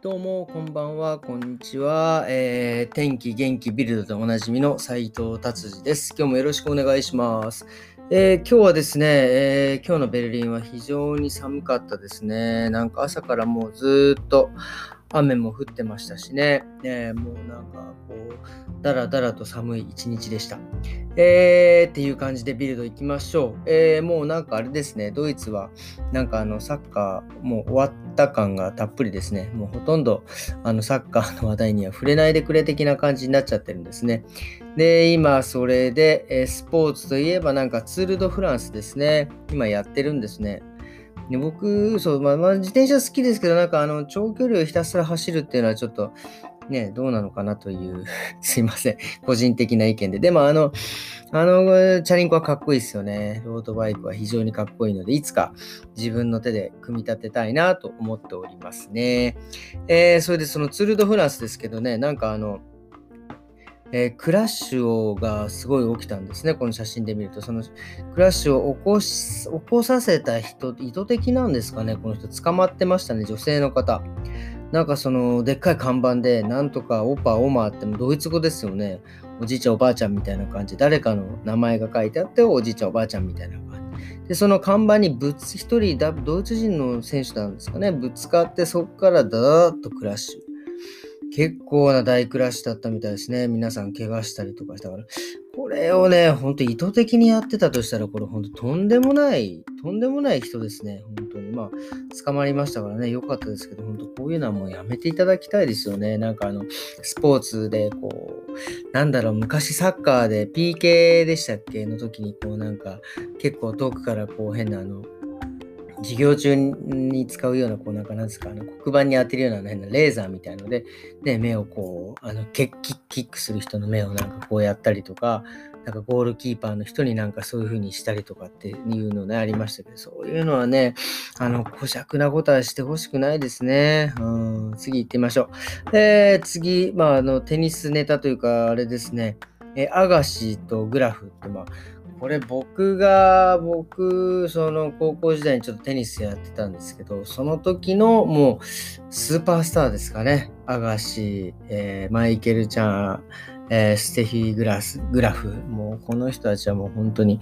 どうも、こんばんは、こんにちは。えー、天気元気ビルドでおなじみの斉藤達治です。今日もよろしくお願いします。えー、今日はですね、えー、今日のベルリンは非常に寒かったですね。なんか朝からもうずっと雨も降ってましたしね、えー、もうなんかこう、だらだらと寒い一日でした。えー、っていう感じでビルド行きましょう。えー、もうなんかあれですね、ドイツはなんかあのサッカーもう終わった感がたっぷりですね。もうほとんどあのサッカーの話題には触れないでくれ的な感じになっちゃってるんですね。で、今それで、えスポーツといえばなんかツール・ド・フランスですね。今やってるんですね。で僕、そう、まあ、まあ、自転車好きですけど、なんかあの、長距離をひたすら走るっていうのはちょっと、ね、どうなのかなという、すいません、個人的な意見で。でも、あの、あの、チャリンコはかっこいいですよね。ロードバイクは非常にかっこいいので、いつか自分の手で組み立てたいなと思っておりますね。えー、それでそのツール・ド・フランスですけどね、なんかあの、えー、クラッシュをがすごい起きたんですね、この写真で見ると。そのクラッシュを起こし起こさせた人、意図的なんですかね、この人、捕まってましたね、女性の方。なんかその、でっかい看板で、なんとかオパ、オマってもドイツ語ですよね。おじいちゃん、おばあちゃんみたいな感じ。誰かの名前が書いてあって、おじいちゃん、おばあちゃんみたいな感じ。で、その看板にぶつ、一人ドイツ人の選手なんですかね、ぶつかって、そこからダーッとクラッシュ。結構な大クラッシュだったみたいですね。皆さん怪我したりとかしたから。これをね、ほんと意図的にやってたとしたら、これほんととんでもない、とんでもない人ですね。本当に。まあ、捕まりましたからね、良かったですけど、本当こういうのはもうやめていただきたいですよね。なんかあの、スポーツで、こう、なんだろう、昔サッカーで PK でしたっけ？の時に、こうなんか、結構遠くからこう変なあの、授業中に使うような、こうなんかなんですか、あの黒板に当てるような変なレーザーみたいので、で、目をこう、あのキッキックする人の目をなんかこうやったりとか、なんかゴールキーパーの人になんかそういう風にしたりとかっていうのね、ありましたけど、そういうのはね、あの、古尺なことはしてほしくないですね。うん、次行ってみましょう。えー、次、まあ、あの、テニスネタというか、あれですね、えアガシとグラフって、まあ、これ僕が、僕、その高校時代にちょっとテニスやってたんですけど、その時のもうスーパースターですかね。アガシ、えー、マイケル・ちゃん、えー、ステフィ・グラス、グラフ。もうこの人たちはもう本当に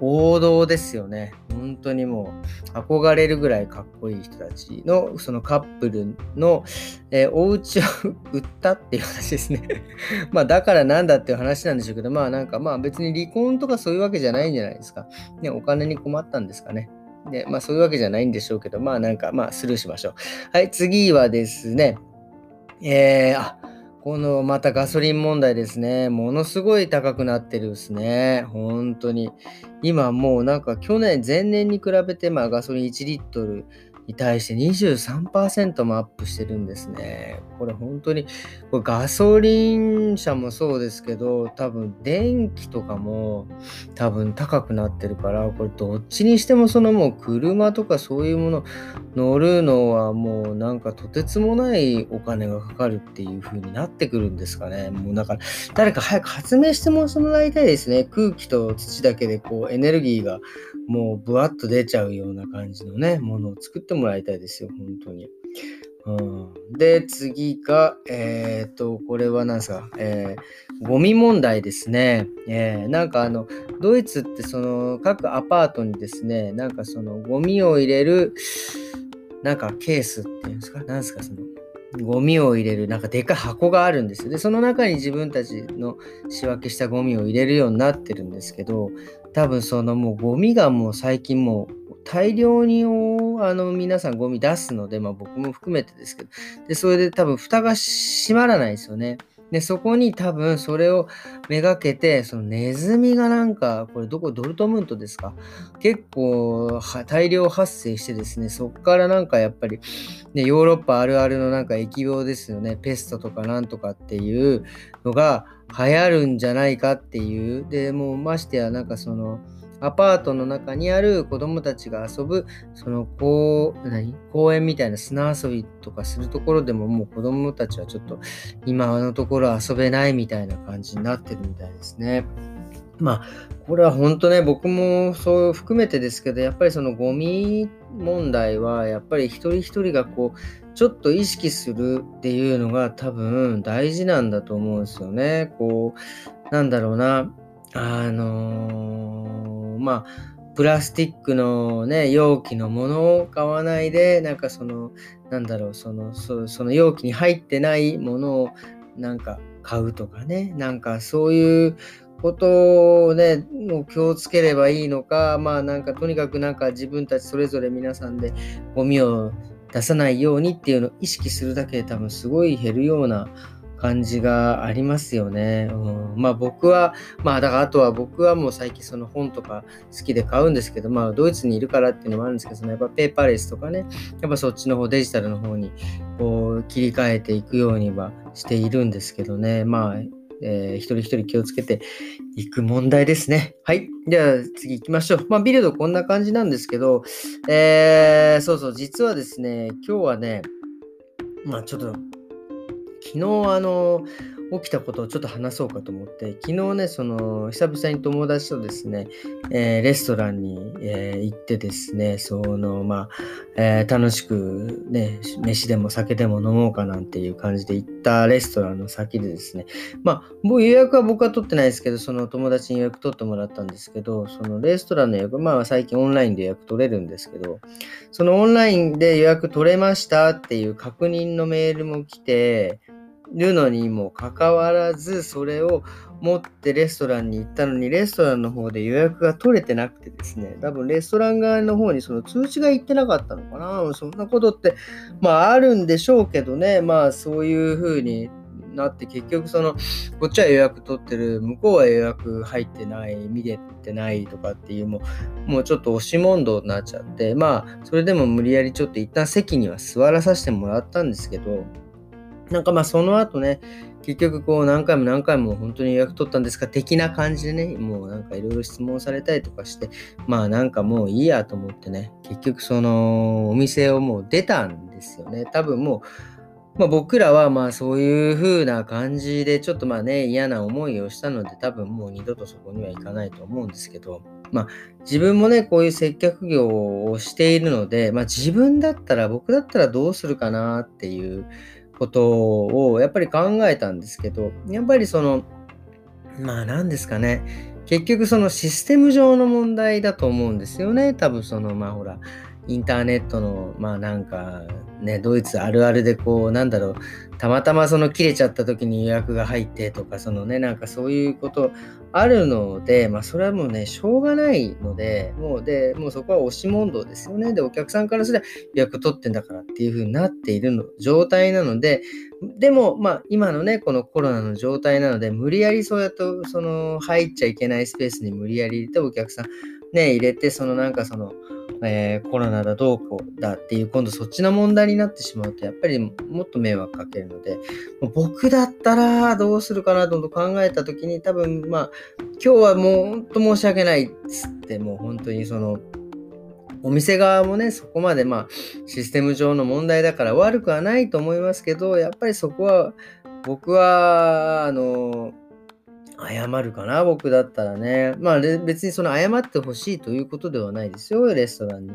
王道ですよね。本当にもう憧れるぐらいかっこいい人たちのそのカップルの、えー、お家を 売ったっていう話ですね。まあだからなんだっていう話なんでしょうけど、まあなんかまあ別に離婚とかそういうわけじゃないんじゃないですか。ね、お金に困ったんですかね。で、まあそういうわけじゃないんでしょうけど、まあなんかまあスルーしましょう。はい、次はですね、えー、あ、このまたガソリン問題ですね。ものすごい高くなってるですね。本当に。今もうなんか去年、前年に比べてまあガソリン1リットルに対して23%もアップしてるんですね。これ本当に、これガソリン車もそうですけど、多分電気とかも多分高くなってるから、これどっちにしてもそのもう車とかそういうもの乗るのはもうなんかとてつもないお金がかかるっていう風になってくるんですかね。もうだから誰か早く発明してもらいたいですね。空気と土だけでこうエネルギーがもうブワッと出ちゃうような感じのね、ものを作ってももらいたいですよ、本当に。うん、で、次が、えっ、と、これは何ですか、えー、ゴミ問題ですね。えー、なんかあの、ドイツってその各アパートにですね、なんかそのゴミを入れる、なんかケースっていうんですか、なんですか、その、ゴミを入れる、なんかでかい箱があるんですよ。で、その中に自分たちの仕分けしたゴミを入れるようになってるんですけど、多分そのもうゴミがもう最近もう大量に多あの皆さんゴミ出すので、まあ僕も含めてですけど、で、それで多分蓋が閉まらないですよね。で、そこに多分それをめがけて、そのネズミがなんか、これどこ、ドルトムントですか？結構大量発生してですね、そこからなんかやっぱり、ね、ヨーロッパあるあるのなんか疫病ですよね、ペストとかなんとかっていうのが流行るんじゃないかっていう、で、もうましてやなんかその、アパートの中にある子供たちが遊ぶ、その公何？公園みたいな砂遊びとかするところでももう子供たちはちょっと今のところ遊べないみたいな感じになってるみたいですね。まあ、これは本当ね、僕もそう含めてですけど、やっぱりそのゴミ問題は、やっぱり一人一人がこう、ちょっと意識するっていうのが多分大事なんだと思うんですよね。こう、なんだろうな、あのー、まあ、プラスチックのね、容器のものを買わないで、なんかその、なんだろう、その、そその容器に入ってないものをなんか買うとかね、なんかそういうことをね、を気をつければいいのか、まあなんかとにかくなんか自分たちそれぞれ皆さんでゴミを出さないようにっていうのを意識するだけで多分すごい減るような感じがありますよね。うん、まあ僕は、まあだからあとは僕はもう最近その本とか好きで買うんですけど、まあドイツにいるからっていうのもあるんですけど、そのやっぱペーパーレスとかね、やっぱそっちの方デジタルの方にこう切り替えていくようにはしているんですけどね。まあえー、一人一人気をつけていく問題ですね。はい。では次行きましょう。まあビルドこんな感じなんですけど、えー、そうそう、実はですね、今日はね、まあちょっと、昨日あの、起きたことをちょっと話そうかと思って、昨日ね、その、久々に友達とですね、えー、レストランに、えー、行ってですね、その、まあ、えー、楽しくね、飯でも酒でも飲もうかなんていう感じで行ったレストランの先でですね、まあ、もう予約は僕は取ってないですけど、その友達に予約取ってもらったんですけど、そのレストランの予約、まあ最近オンラインで予約取れるんですけど、そのオンラインで予約取れましたっていう確認のメールも来て、るのにもかかわらず、それを持ってレストランに行ったのに、レストランの方で予約が取れてなくてですね、多分レストラン側の方にその通知が行ってなかったのかな。そんなことって、まああるんでしょうけどね、まあそういう風になって結局そのこっちは予約取ってる。向こうは予約入ってない見れてないとかっていうもうもうちょっと押し問答になっちゃって。まあそれでも無理やりちょっと一旦席には座らさせてもらったんですけど。なんかまあその後ね、結局こう何回も何回も本当に予約取ったんですか的な感じでね、もうなんかいろいろ質問されたりとかして、まあなんかもういいやと思ってね、結局そのお店をもう出たんですよね。多分もう、まあ、僕らはまあそういう風な感じでちょっとまあね嫌な思いをしたので多分もう二度とそこには行かないと思うんですけどまあ自分もねこういう接客業をしているのでまあ自分だったら僕だったらどうするかなっていうことをやっぱり考えたんですけど、やっぱりその、まあ何ですかね、結局そのシステム上の問題だと思うんですよね。多分その、まあほら、インターネットの、まあなんかね、ドイツあるあるでこう、なんだろう、たまたまその切れちゃった時に予約が入ってとか、そのね、なんかそういうことあるので、まあそれはもうね、しょうがないので、もうで、もうそこは押し問答ですよね。で、お客さんからすれば予約取ってんだからっていう風になっているの状態なので、でも、まあ今のね、このコロナの状態なので、無理やりそうやって、その入っちゃいけないスペースに無理やり入れてお客さんね、入れて、そのなんかその、えー、コロナだどうこうだっていう今度そっちの問題になってしまうとやっぱりもっと迷惑かけるので僕だったらどうするかなと考えた時に多分まあ今日はもう本当申し訳ないっつってもう本当にそのお店側もねそこまでまあシステム上の問題だから悪くはないと思いますけどやっぱりそこは僕はあの謝るかな、僕だったらね。まあ別にその謝ってほしいということではないですよ、レストランに。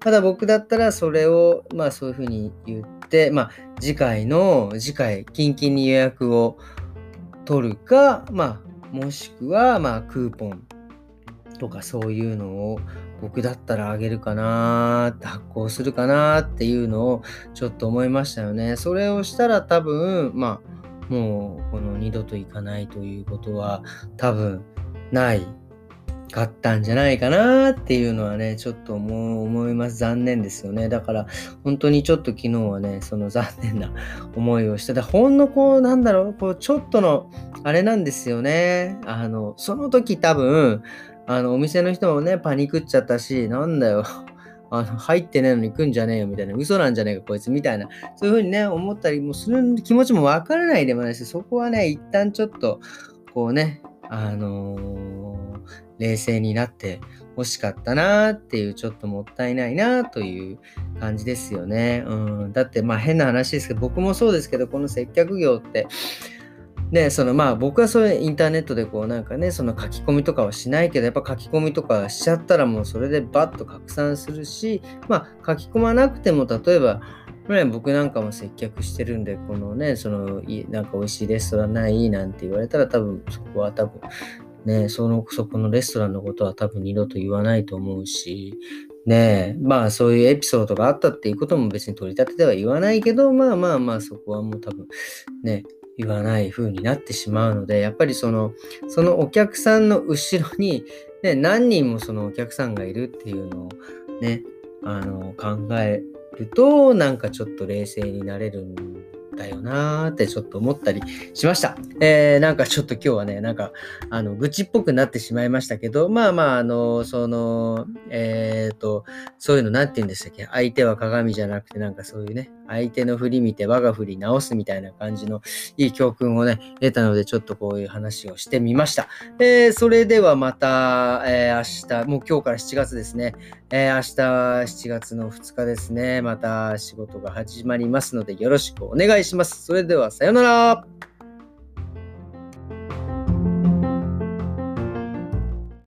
ただ僕だったらそれを、まあそういうふうに言って、まあ次回の、次回、キンキンに予約を取るか、まあもしくは、まあクーポンとかそういうのを僕だったらあげるかなって発行するかなっていうのをちょっと思いましたよね。それをしたら多分、まあもうこの二度と行かないということは多分ないかったんじゃないかなっていうのはね、ちょっと思います。残念ですよね。だから、本当にちょっと昨日はね、その残念な思いをして、ほんのこう、なんだろう、こう、ちょっとの、あれなんですよね。あの、その時多分、あの、お店の人もね、パニクっちゃったし、なんだよ、あの入ってねえのに来んじゃねえよみたいな、嘘なんじゃねえかこいつみたいな、そういうふうにね、思ったりもする気持ちもわからないでもないし、そこはね、一旦ちょっと、こうね、あのー、冷静になって欲しかったなっていう、ちょっともったいないなという感じですよね。うん、だってまあ変な話ですけど、僕もそうですけど、この接客業って、ね、そのまあ僕はそういうインターネットでこうなんかね、その書き込みとかはしないけど、やっぱ書き込みとかしちゃったらもうそれでバッと拡散するし、まあ書き込まなくても例えば、ね、僕なんかも接客してるんで、このね、その、なんか美味しいレストランないなんて言われたら多分そこは多分、ね、その、そこのレストランのことは多分二度と言わないと思うし、ね、まあそういうエピソードがあったっていうことも別に取り立てては言わないけど、まあまあまあそこはもう多分ね、言わない風になってしまうので、やっぱりその、そのお客さんの後ろに、ね、何人もそのお客さんがいるっていうのをね、あの、考えると、なんかちょっと冷静になれるんだよなーってちょっと思ったりしました。えー、なんかちょっと今日はね、なんか、あの、愚痴っぽくなってしまいましたけど、まあまあ、あの、その、えっ、ー、と、そういうのなんて言うんでしたっけ？相手は鏡じゃなくて、なんかそういうね、相手の振り見て我が振り直すみたいな感じのいい教訓をね、得たので、ちょっとこういう話をしてみました。えー、それではまた、えー、明日、もう今日から7月ですね。えー、明日7月の2日ですね。また仕事が始まりますので、よろしくお願いします。それでは、さようなら。